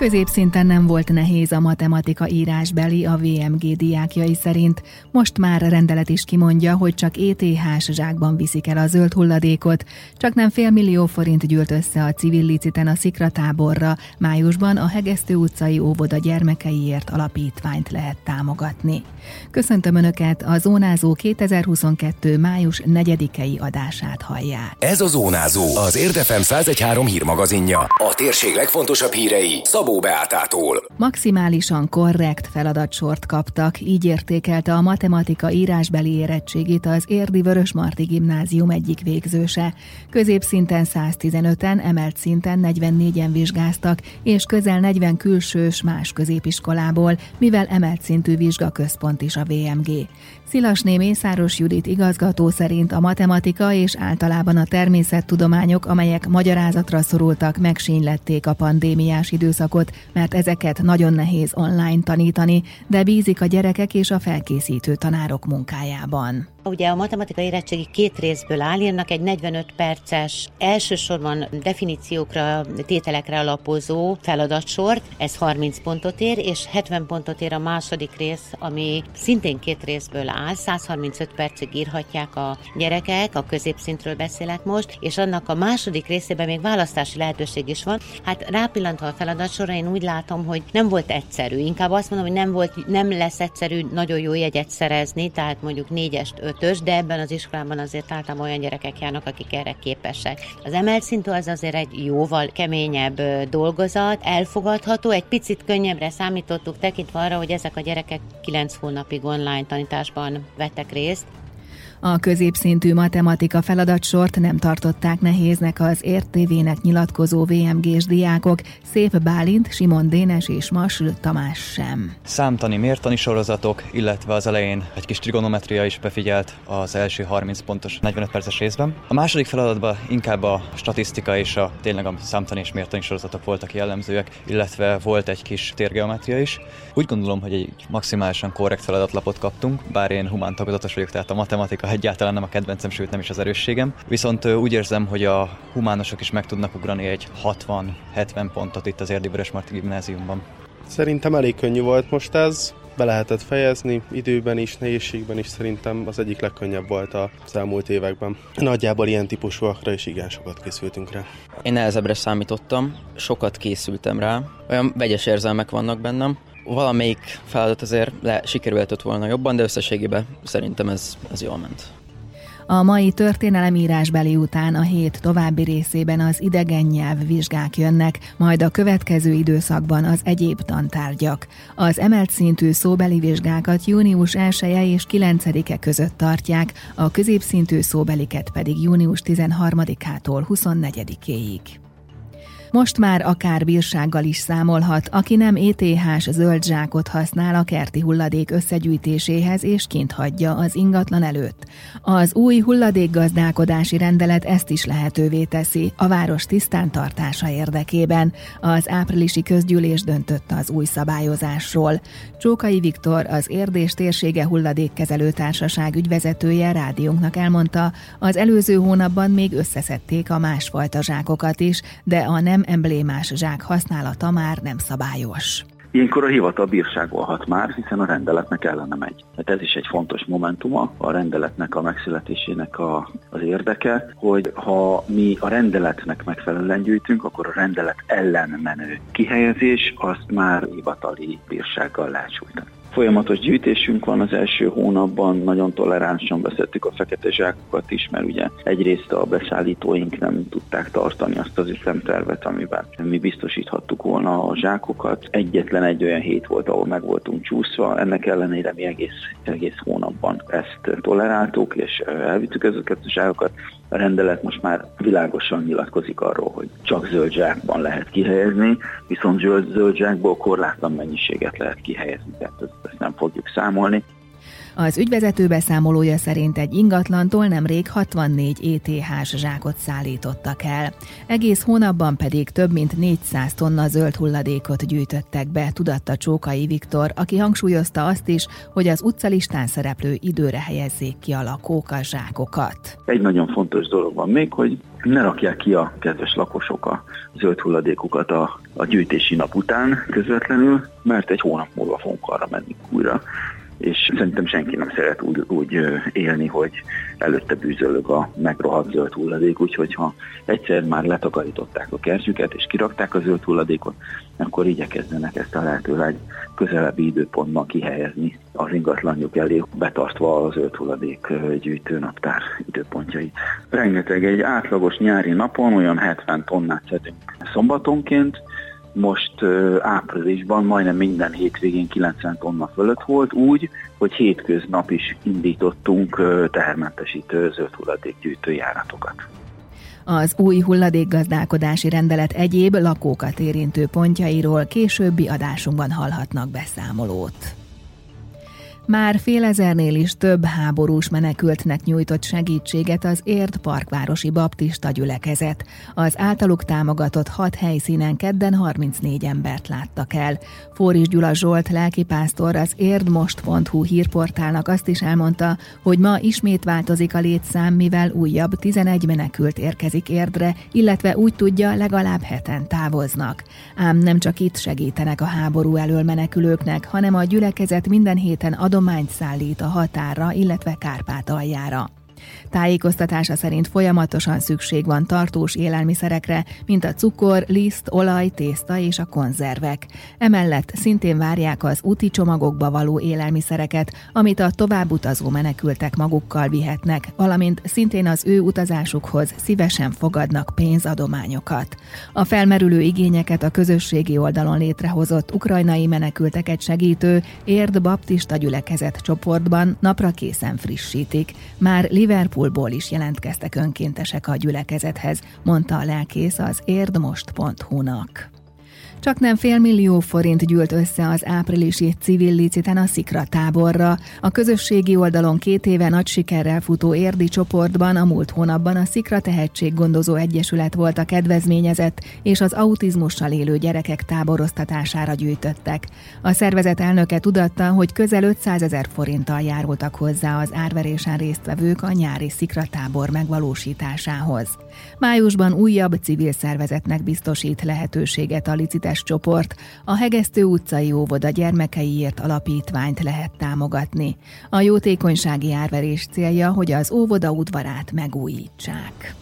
Középszinten nem volt nehéz a matematika írásbeli a VMG diákjai szerint. Most már rendelet is kimondja, hogy csak ETH zsákban viszik el a zöld hulladékot. Csak nem fél millió forint gyűlt össze a civil liciten a szikratáborra. Májusban a Hegesztő utcai óvoda gyermekeiért alapítványt lehet támogatni. Köszöntöm Önöket, a Zónázó 2022. május 4-i adását hallják. Ez a Zónázó, az Érdefem 1013 hírmagazinja. A térség legfontosabb hírei Szabó Szabó Beátától. Maximálisan korrekt feladatsort kaptak, így értékelte a matematika írásbeli érettségét az Érdi Vörösmarty Gimnázium egyik végzőse. Középszinten 115-en, emelt szinten 44-en vizsgáztak, és közel 40 külsős más középiskolából, mivel emelt szintű vizsgaközpont is a VMG. Szilasné Mészáros Judit igazgató szerint a matematika és általában a természettudományok, amelyek magyarázatra szorultak, megsínlették a pandémiás időszakot, mert ezeket nagyon nehéz online tanítani, de bízik a gyerekek és a felkészítő tanárok munkájában. Ugye a matematika érettségi két részből áll, írnak egy 45 perces, elsősorban definíciókra, tételekre alapozó feladatsort, ez 30 pontot ér, és 70 pontot ér a második rész, ami szintén két részből áll, 135 percig írhatják a gyerekek, a középszintről beszélek most, és annak a második részében még választási lehetőség is van. Hát rápillantva a feladatsorra, én úgy látom, hogy nem volt egyszerű, inkább azt mondom, hogy nem volt, nem lesz egyszerű nagyon jó jegyet szerezni, tehát mondjuk négyest, ötös, de ebben az iskolában azért általában olyan gyerekek járnak, akik erre képesek. Az emelt szintű az azért egy jóval keményebb dolgozat, elfogadható, egy picit könnyebbre számítottuk tekintve arra, hogy ezek a gyerekek 9 hónapig online tanításban vettek részt, a középszintű matematika feladatsort nem tartották nehéznek az értévének nyilatkozó VMG-s diákok, Szép Bálint, Simon Dénes és Masl Tamás sem. Számtani mértani sorozatok, illetve az elején egy kis trigonometria is befigyelt az első 30 pontos 45 perces részben. A második feladatban inkább a statisztika és a tényleg a számtani és mértani sorozatok voltak jellemzőek, illetve volt egy kis térgeometria is. Úgy gondolom, hogy egy maximálisan korrekt feladatlapot kaptunk, bár én humán vagyok, tehát a matematika egyáltalán nem a kedvencem, sőt nem is az erősségem. Viszont úgy érzem, hogy a humánosok is meg tudnak ugrani egy 60-70 pontot itt az Érdi Vörösmarty gimnáziumban. Szerintem elég könnyű volt most ez, be lehetett fejezni, időben is, nehézségben is szerintem az egyik legkönnyebb volt az elmúlt években. Nagyjából ilyen típusúakra is igen sokat készültünk rá. Én nehezebbre számítottam, sokat készültem rá, olyan vegyes érzelmek vannak bennem, valamelyik feladat azért le, sikerülhetett volna jobban, de összességében szerintem ez, ez jól ment. A mai történelemírásbeli után a hét további részében az idegen nyelv vizsgák jönnek, majd a következő időszakban az egyéb tantárgyak. Az emelt szintű szóbeli vizsgákat június 1 -e és 9-e között tartják, a középszintű szóbeliket pedig június 13-ától 24-éig. Most már akár bírsággal is számolhat, aki nem ETH-s zöld zsákot használ a kerti hulladék összegyűjtéséhez és kint hagyja az ingatlan előtt. Az új hulladékgazdálkodási rendelet ezt is lehetővé teszi a város tisztán tartása érdekében. Az áprilisi közgyűlés döntött az új szabályozásról. Csókai Viktor, az Érdés térsége hulladékkezelő társaság ügyvezetője rádiónknak elmondta, az előző hónapban még összeszedték a másfajta zsákokat is, de a nem nem emblémás zsák használata már nem szabályos. Ilyenkor a hivatal bírságolhat már, hiszen a rendeletnek ellene megy. Tehát ez is egy fontos momentuma a rendeletnek a megszületésének a, az érdeke, hogy ha mi a rendeletnek megfelelően gyűjtünk, akkor a rendelet ellen menő kihelyezés azt már hivatali bírsággal lehet sújtani. Folyamatos gyűjtésünk van az első hónapban, nagyon toleránsan veszettük a fekete zsákokat is, mert ugye egyrészt a beszállítóink nem tudták tartani azt az üzemtervet, amiben mi biztosíthattuk volna a zsákokat. Egyetlen egy olyan hét volt, ahol meg voltunk csúszva, ennek ellenére mi egész, egész hónapban ezt toleráltuk, és elvittük ezeket a zsákokat. A rendelet most már világosan nyilatkozik arról, hogy csak zöld zsákban lehet kihelyezni, viszont zöld, zöld zsákból korlátlan mennyiséget lehet kihelyezni, tehát ezt, ezt nem fogjuk számolni. Az ügyvezető beszámolója szerint egy ingatlantól nemrég 64 ETH zsákot szállítottak el. Egész hónapban pedig több mint 400 tonna zöld hulladékot gyűjtöttek be, tudatta Csókai Viktor, aki hangsúlyozta azt is, hogy az utcalistán szereplő időre helyezzék ki a lakók a zsákokat. Egy nagyon fontos dolog van még, hogy ne rakják ki a kedves lakosok a zöld hulladékukat a, a gyűjtési nap után közvetlenül, mert egy hónap múlva fogunk arra menni újra és szerintem senki nem szeret úgy, úgy élni, hogy előtte bűzölög a megrohadt zöld hulladék, úgyhogy ha egyszer már letakarították a kertjüket és kirakták a zöld hulladékot, akkor igyekezzenek ezt a lehetőleg közelebbi időpontban kihelyezni az ingatlanjuk elé, betartva az zöld hulladék gyűjtő naptár időpontjait. Rengeteg egy átlagos nyári napon olyan 70 tonnát szedünk szombatonként, most áprilisban majdnem minden hétvégén 90 tonna fölött volt, úgy, hogy hétköznap is indítottunk tehermentesítő zöld hulladékgyűjtő járatokat. Az új hulladékgazdálkodási rendelet egyéb lakókat érintő pontjairól későbbi adásunkban hallhatnak beszámolót. Már fél ezernél is több háborús menekültnek nyújtott segítséget az Érd Parkvárosi Baptista gyülekezet. Az általuk támogatott hat helyszínen kedden 34 embert láttak el. Fóris Gyula Zsolt lelkipásztor az érdmost.hu hírportálnak azt is elmondta, hogy ma ismét változik a létszám, mivel újabb 11 menekült érkezik Érdre, illetve úgy tudja, legalább heten távoznak. Ám nem csak itt segítenek a háború elől menekülőknek, hanem a gyülekezet minden héten adom adományt szállít a határa, illetve Kárpátaljára. Tájékoztatása szerint folyamatosan szükség van tartós élelmiszerekre, mint a cukor, liszt, olaj, tészta és a konzervek. Emellett szintén várják az úti csomagokba való élelmiszereket, amit a továbbutazó menekültek magukkal vihetnek, valamint szintén az ő utazásukhoz szívesen fogadnak pénzadományokat. A felmerülő igényeket a közösségi oldalon létrehozott ukrajnai menekülteket segítő Érd Baptista gyülekezet csoportban napra készen frissítik. Már Liverpoolból is jelentkeztek önkéntesek a gyülekezethez, mondta a lelkész az érdmost.hu-nak. Csak nem félmillió forint gyűlt össze az áprilisi civil liciten a Szikra táborra. A közösségi oldalon két éve nagy sikerrel futó érdi csoportban a múlt hónapban a Szikra Tehetséggondozó Egyesület volt a kedvezményezett, és az autizmussal élő gyerekek táboroztatására gyűjtöttek. A szervezet elnöke tudatta, hogy közel 500 ezer forinttal járultak hozzá az árverésen résztvevők a nyári Szikra tábor megvalósításához. Májusban újabb civil szervezetnek biztosít lehetőséget a önkéntes csoport a Hegesztő utcai óvoda gyermekeiért alapítványt lehet támogatni. A jótékonysági árverés célja, hogy az óvoda udvarát megújítsák.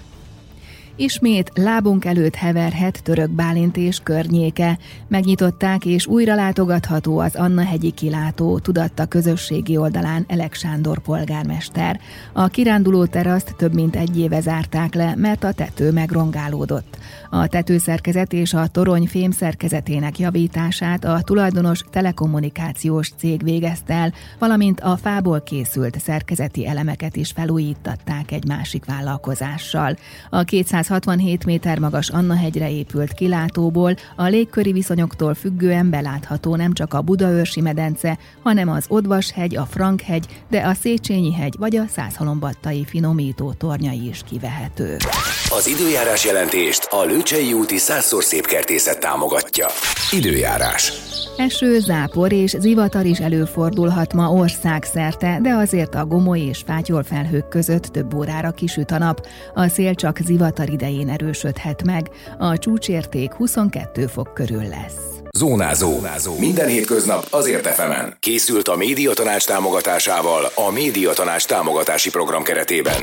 Ismét lábunk előtt heverhet Török Bálint és környéke. Megnyitották és újra látogatható az Anna hegyi kilátó, tudatta közösségi oldalán Elek Sándor polgármester. A kiránduló teraszt több mint egy éve zárták le, mert a tető megrongálódott. A tetőszerkezet és a torony fémszerkezetének javítását a tulajdonos telekommunikációs cég végezte el, valamint a fából készült szerkezeti elemeket is felújítatták egy másik vállalkozással. A 267 méter magas Anna hegyre épült kilátóból a légköri viszonyoktól függően belátható nem csak a Budaörsi medence, hanem az Odvas-hegy, a Frank-hegy, de a Széchenyi hegy vagy a Százhalombattai finomító tornyai is kivehető. Az időjárás jelentést a Lőcsei úti százszor szép kertészet támogatja. Időjárás. Eső, zápor és zivatar is előfordulhat ma országszerte, de azért a gomoly és fátyol felhők között több órára kisüt a nap. A szél csak zivatar idején erősödhet meg, a csúcsérték 22 fok körül lesz. Zónázó. Zónázó. Minden hétköznap azért efemen. Készült a médiatanács támogatásával a médiatanács támogatási program keretében.